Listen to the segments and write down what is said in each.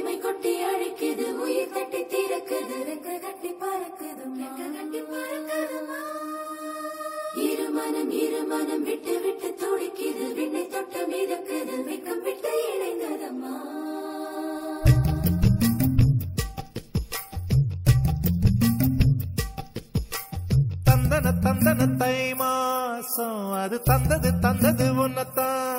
தீமை கொட்டி அழைக்குது உயிர் தட்டி திறக்குது ரெக்க கட்டி பறக்குது ரெக்க கட்டி பறக்குதுமா இரு மனம் இரு மனம் விட்டு விட்டு துடிக்குது விண்ணை தொட்டு மிதக்குது வெக்கம் விட்டு இணைந்ததம்மா. தந்தன தந்தன தை மாசம் அது தந்தது தந்தது உன்னத்தான்.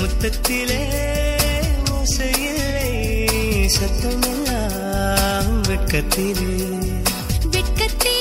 முத்தத்திலே ஓசையிலே சத்தமெல்லாம் வெட்கத்திலே. வெட்கத்திலே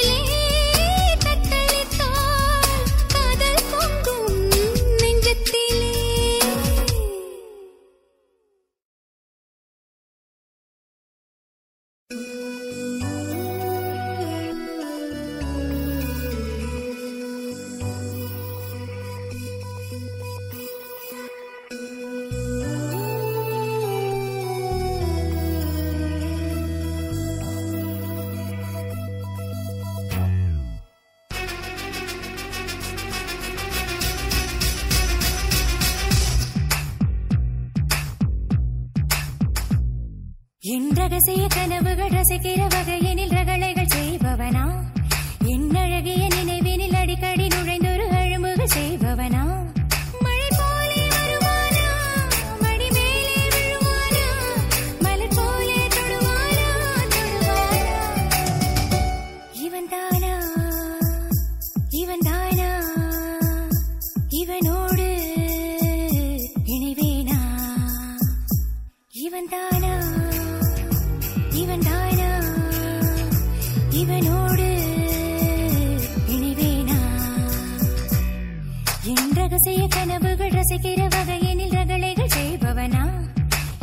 ரகசிய கனவுகள் ரசிக்கிற வகையினில் ரகளைகள் செய்பவனா?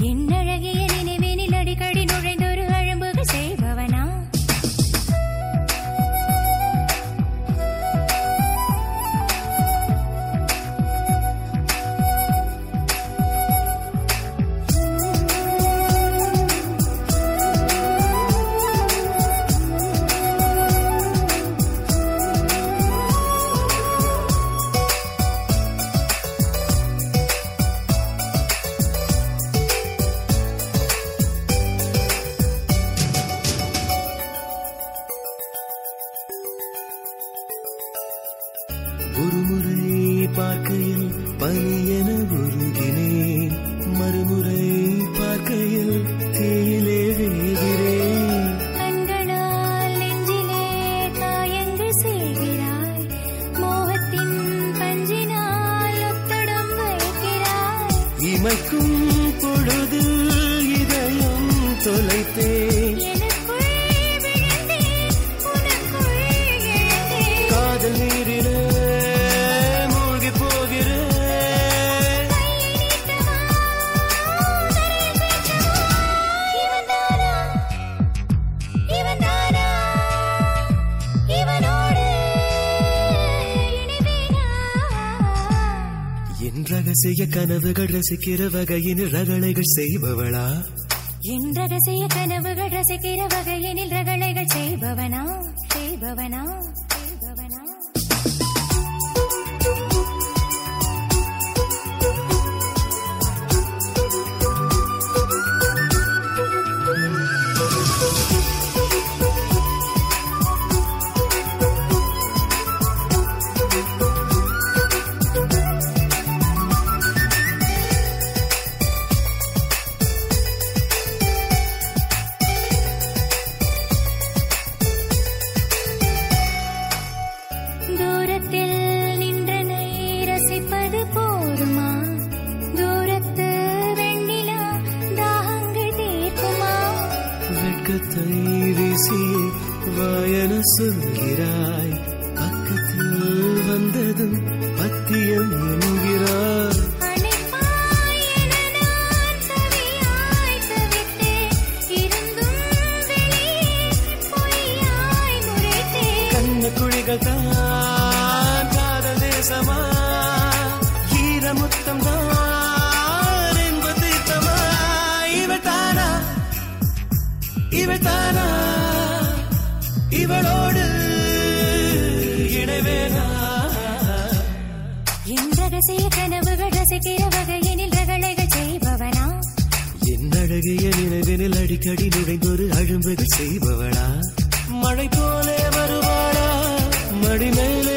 என் அழகிய ரகசிய கனவுகள் ரசிக்கிற வகையினில் ரகளைகள் செய்பவளா? என் ரகசிய கனவுகள் ரசிக்கிற வகையினில் ரகளைகள் செய்பவனா? செய்பவனா? ரசிய கனவுகள் ரசிக்கிற வகையினில் ரகளைகள் செய்பவனா? என் அழகிய நினைவினில் அடிக்கடி நிறைந்தொரு அழும்புகள் செய்பவனா? மழை போலே வருவாளா? மடி மேலே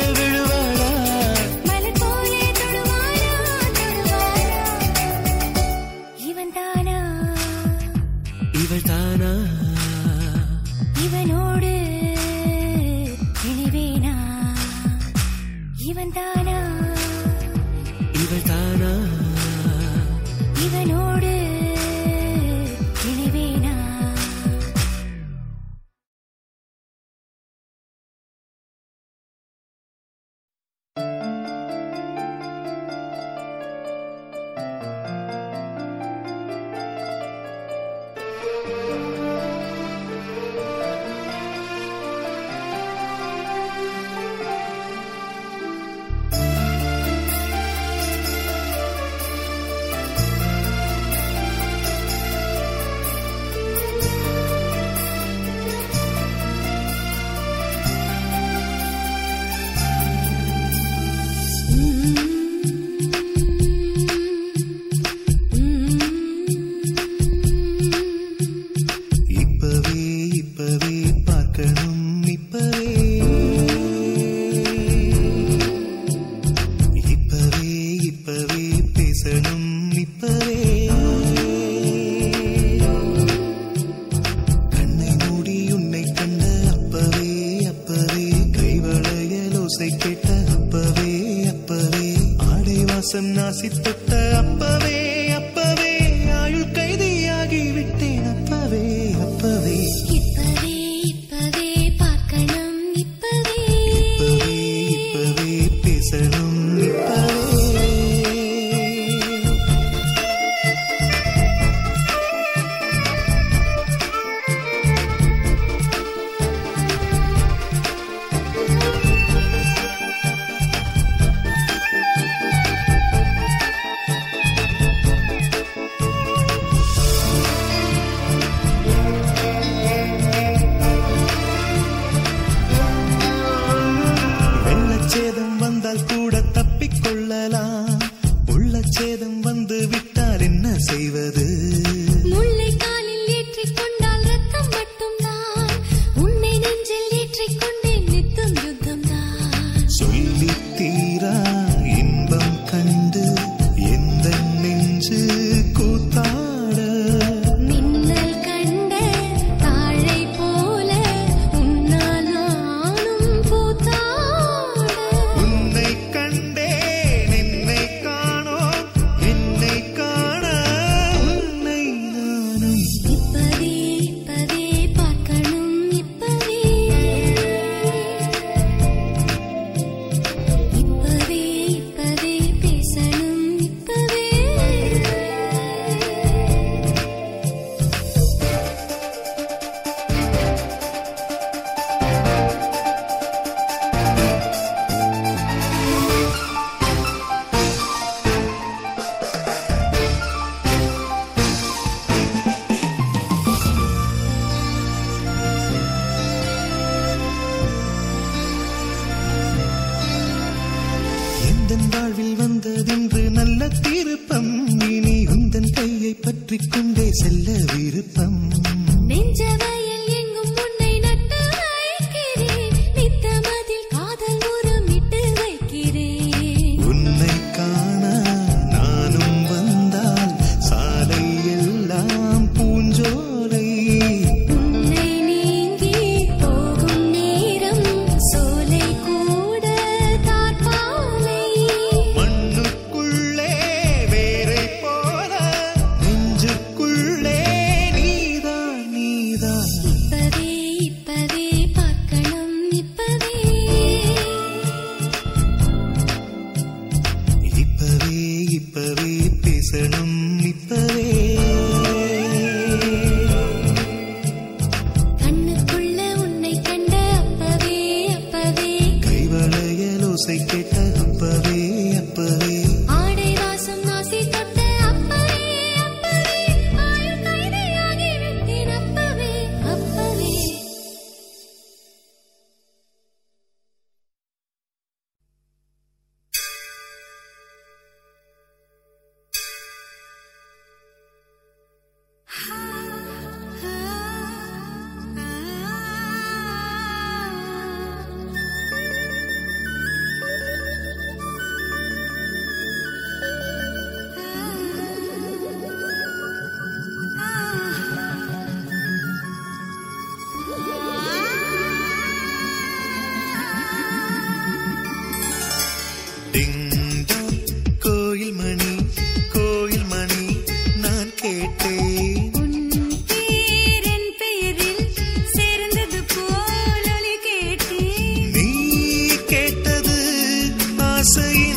seguir.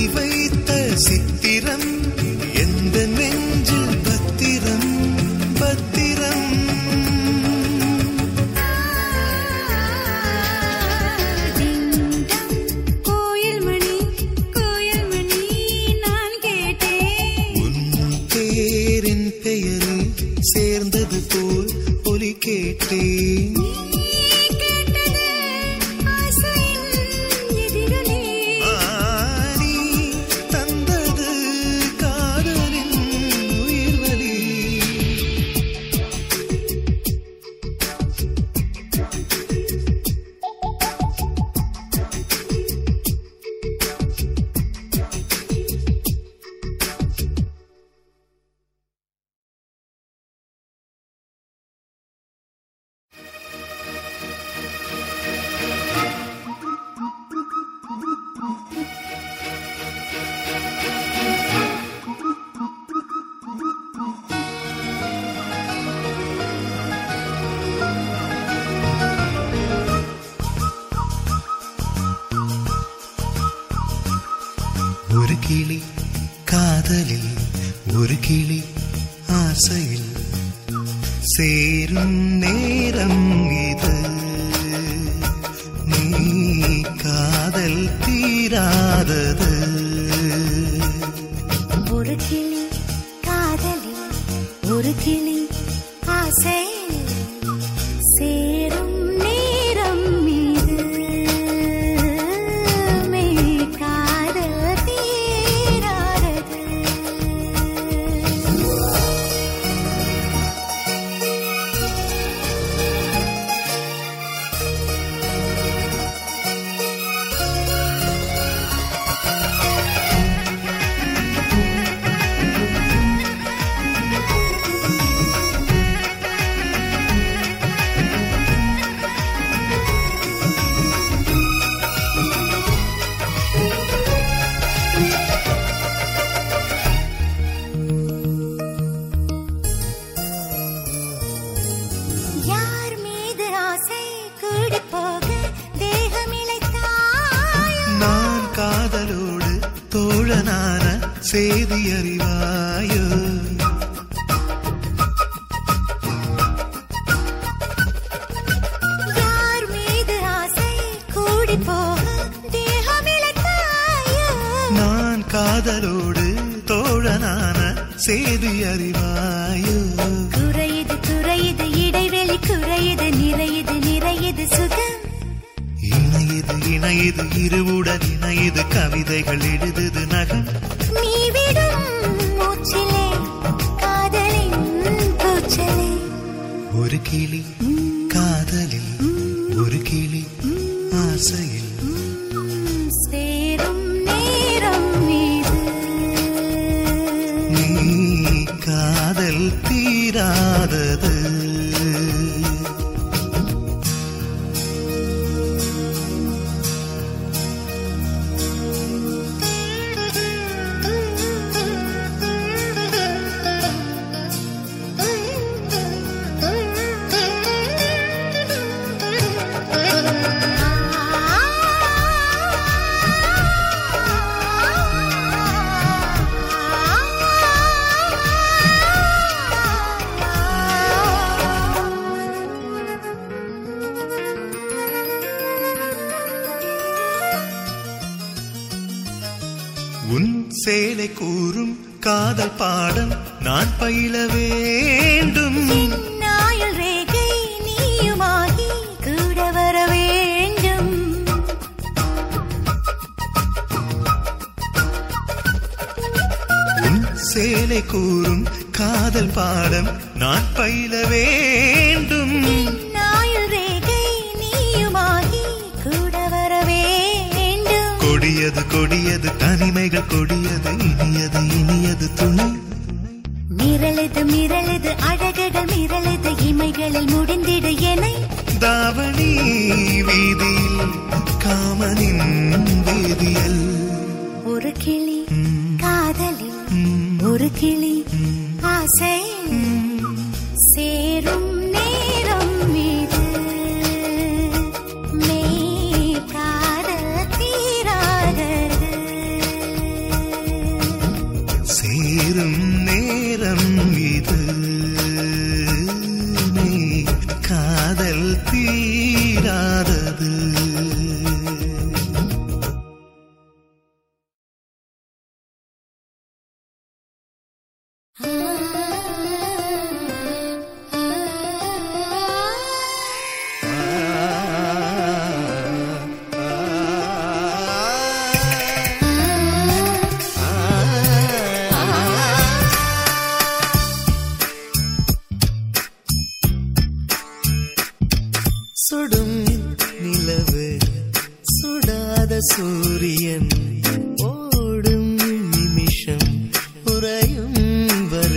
even காதல் தீராதது இது இருவுடன் இணையது கவிதைகள் எழுதுது நகம் நீ விடும் மூச்சிலே காதலின் பூச்சலே ஒரு கிளி காதலில் ஒரு கிளி ஆசையில் பயில வேண்டும். கொடியது கொடியது தனிமைகள் கொடியது இனியது இனியது துணி. மிரளது மிரளது அழகுகள் மிரளது இமைகளில் முடிந்திடு என தாவணி வீதியில் காமனின் வேதியல். ஒரு கிளி காதலில் ஒரு கிளி ஆசை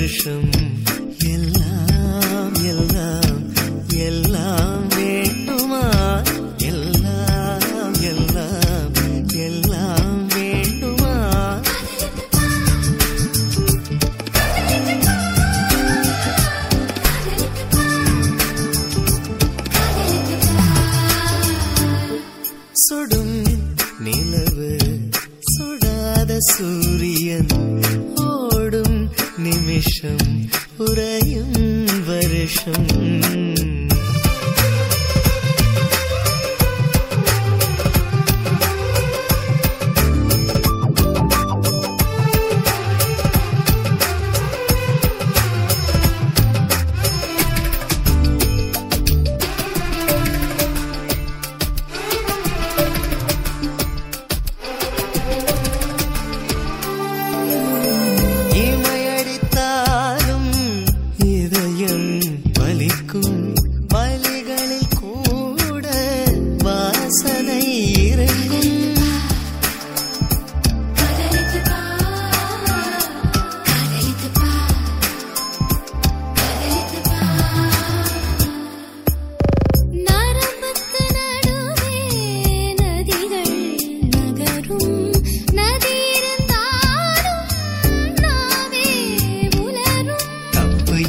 声？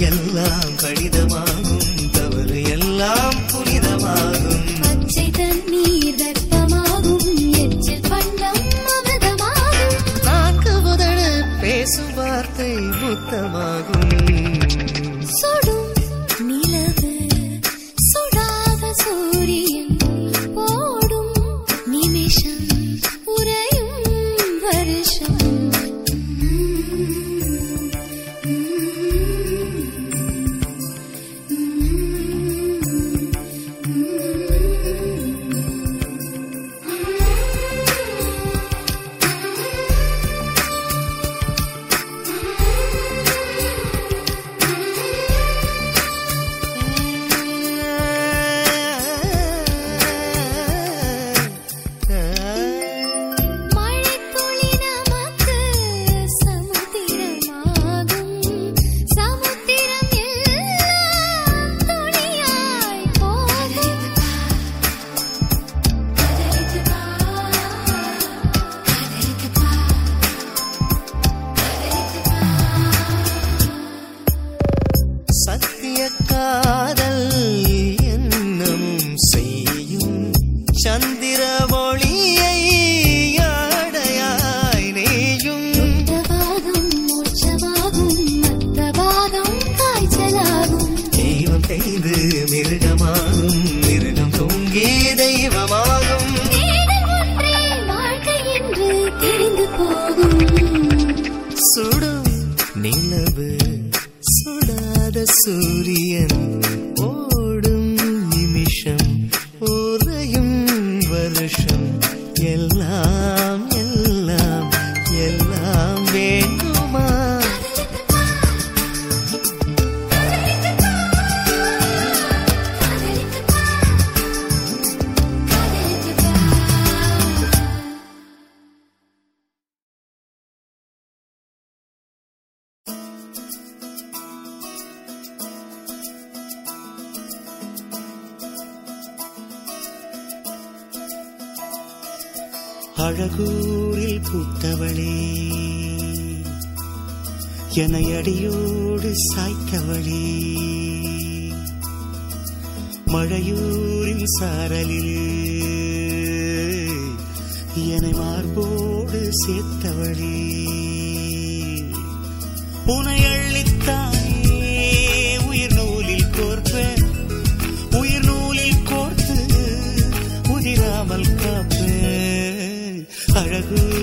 எல்லாம் கடிதமாகும் காப்பேன்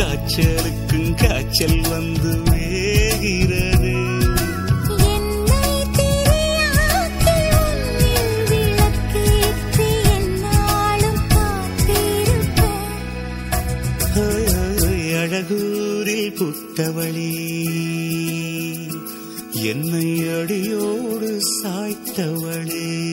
காய்ச்சலுக்கும் காய்ச்சல் வந்து வேகிறது. அழகூரில் புத்தவழி என்னை அடியோடு சாய்த்தவளே.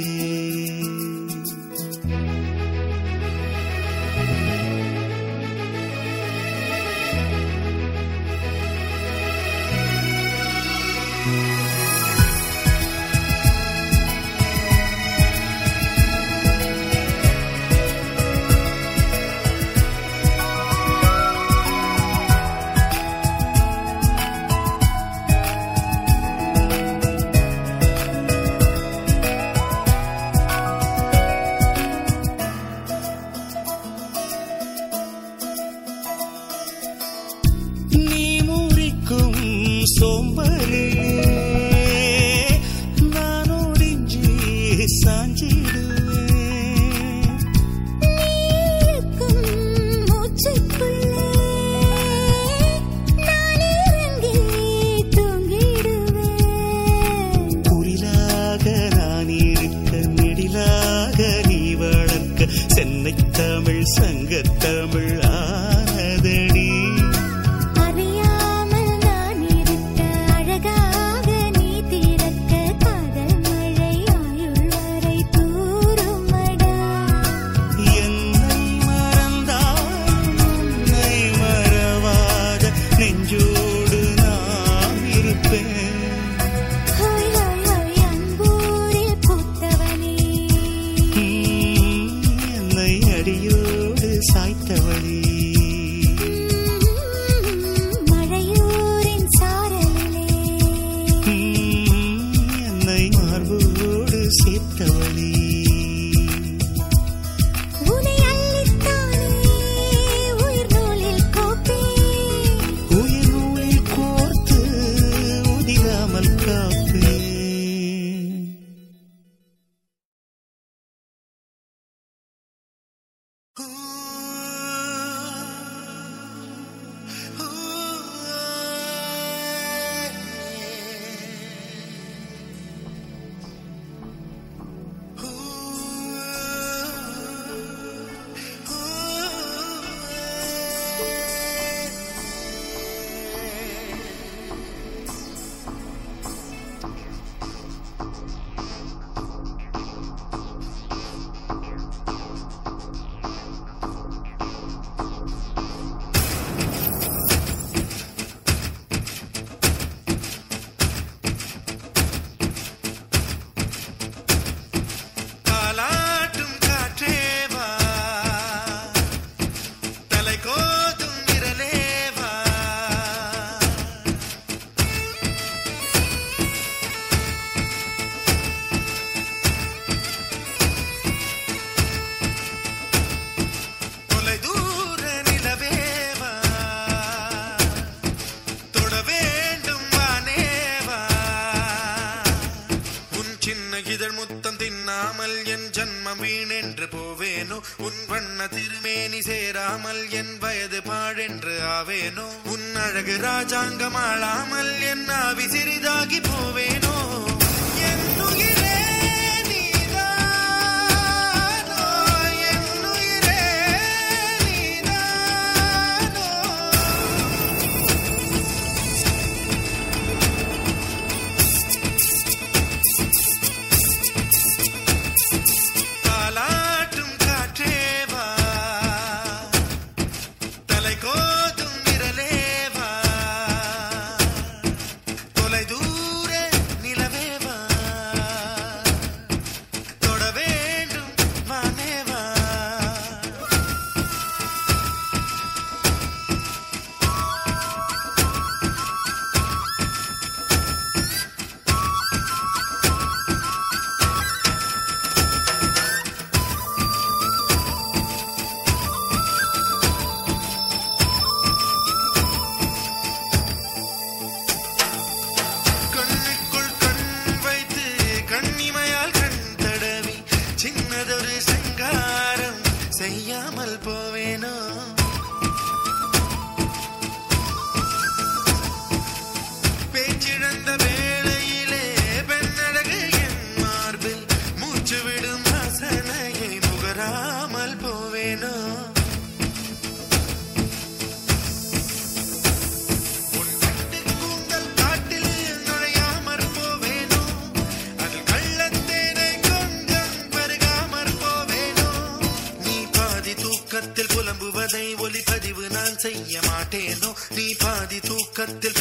சென்னை தமிழ் சங்க வயது பாழென்று ஆவேனோ? உன் அழகு ராஜாங்கம் ஆளாமல் என் ஆவி போவேனோ? ಕಾಟೇನೋ ನೀ ಬಾದಿತು ಕತ್ತಿಲ್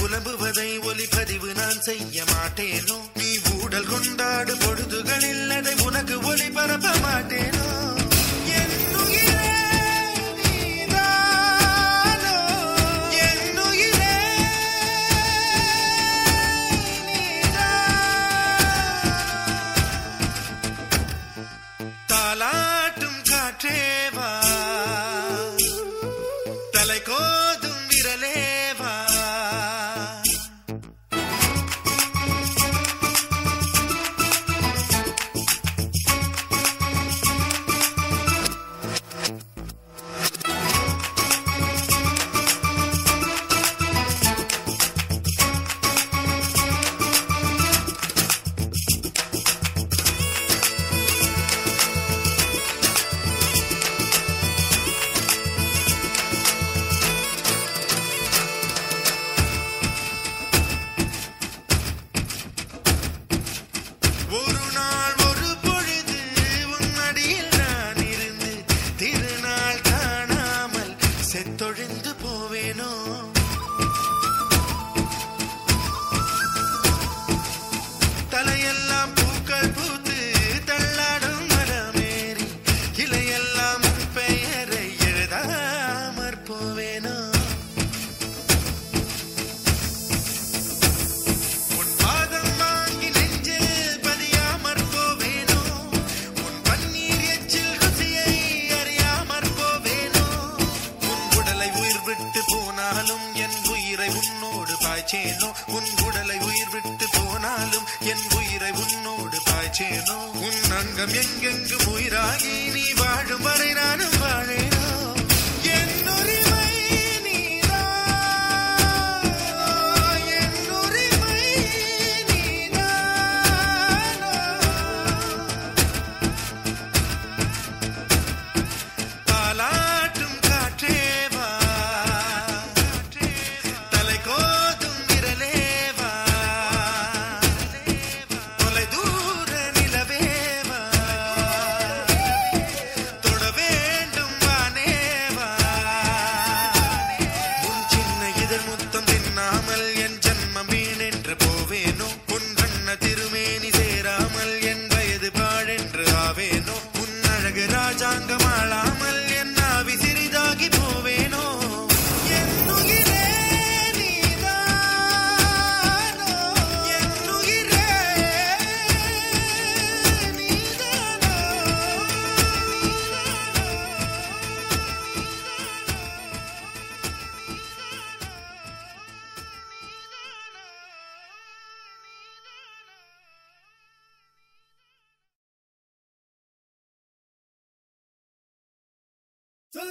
போனாலும் என் உயிரை உன்னோடு பாய்ச்சேனோ? உன் உடலை உயிர் விட்டு போனாலும் என் உயிரை உன்னோடு பாய்ச்சேனோ? உன் அங்கம் எங்கெங்கு உயிராகி நீ வாழும் வரை நானும் வாழேன்?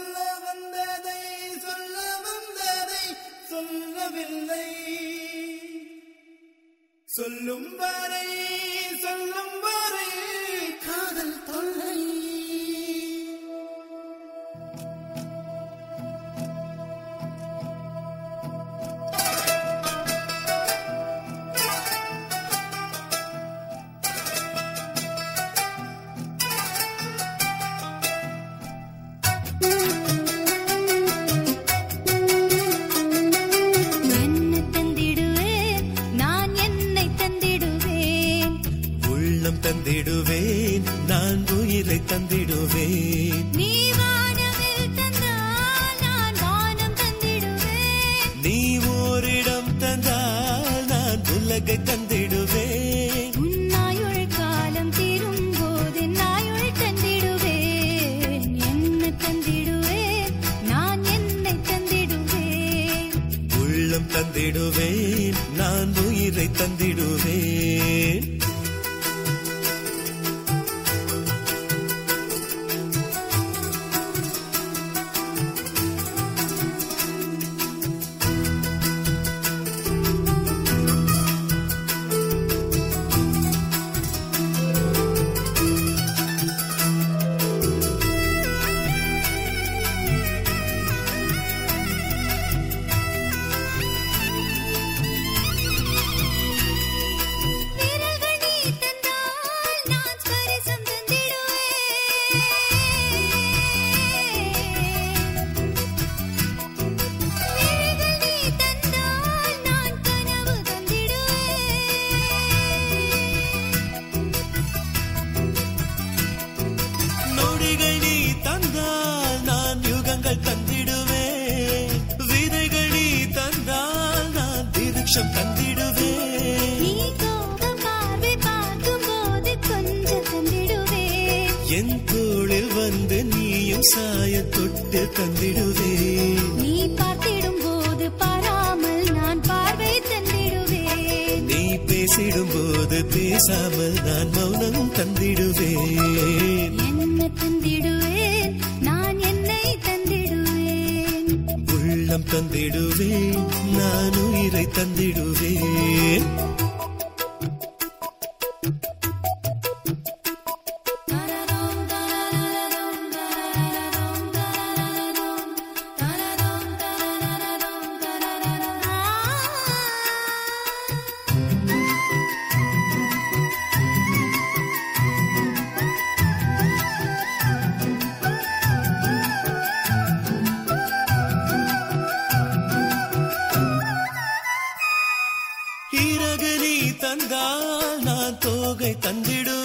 சொல்ல வந்ததை சொல்ல வந்ததை சொல்லவில்லை. சொல்லும் வரை சொல்லும் வரை காதல் தொல்லை. நான் தோகை தந்திடும்.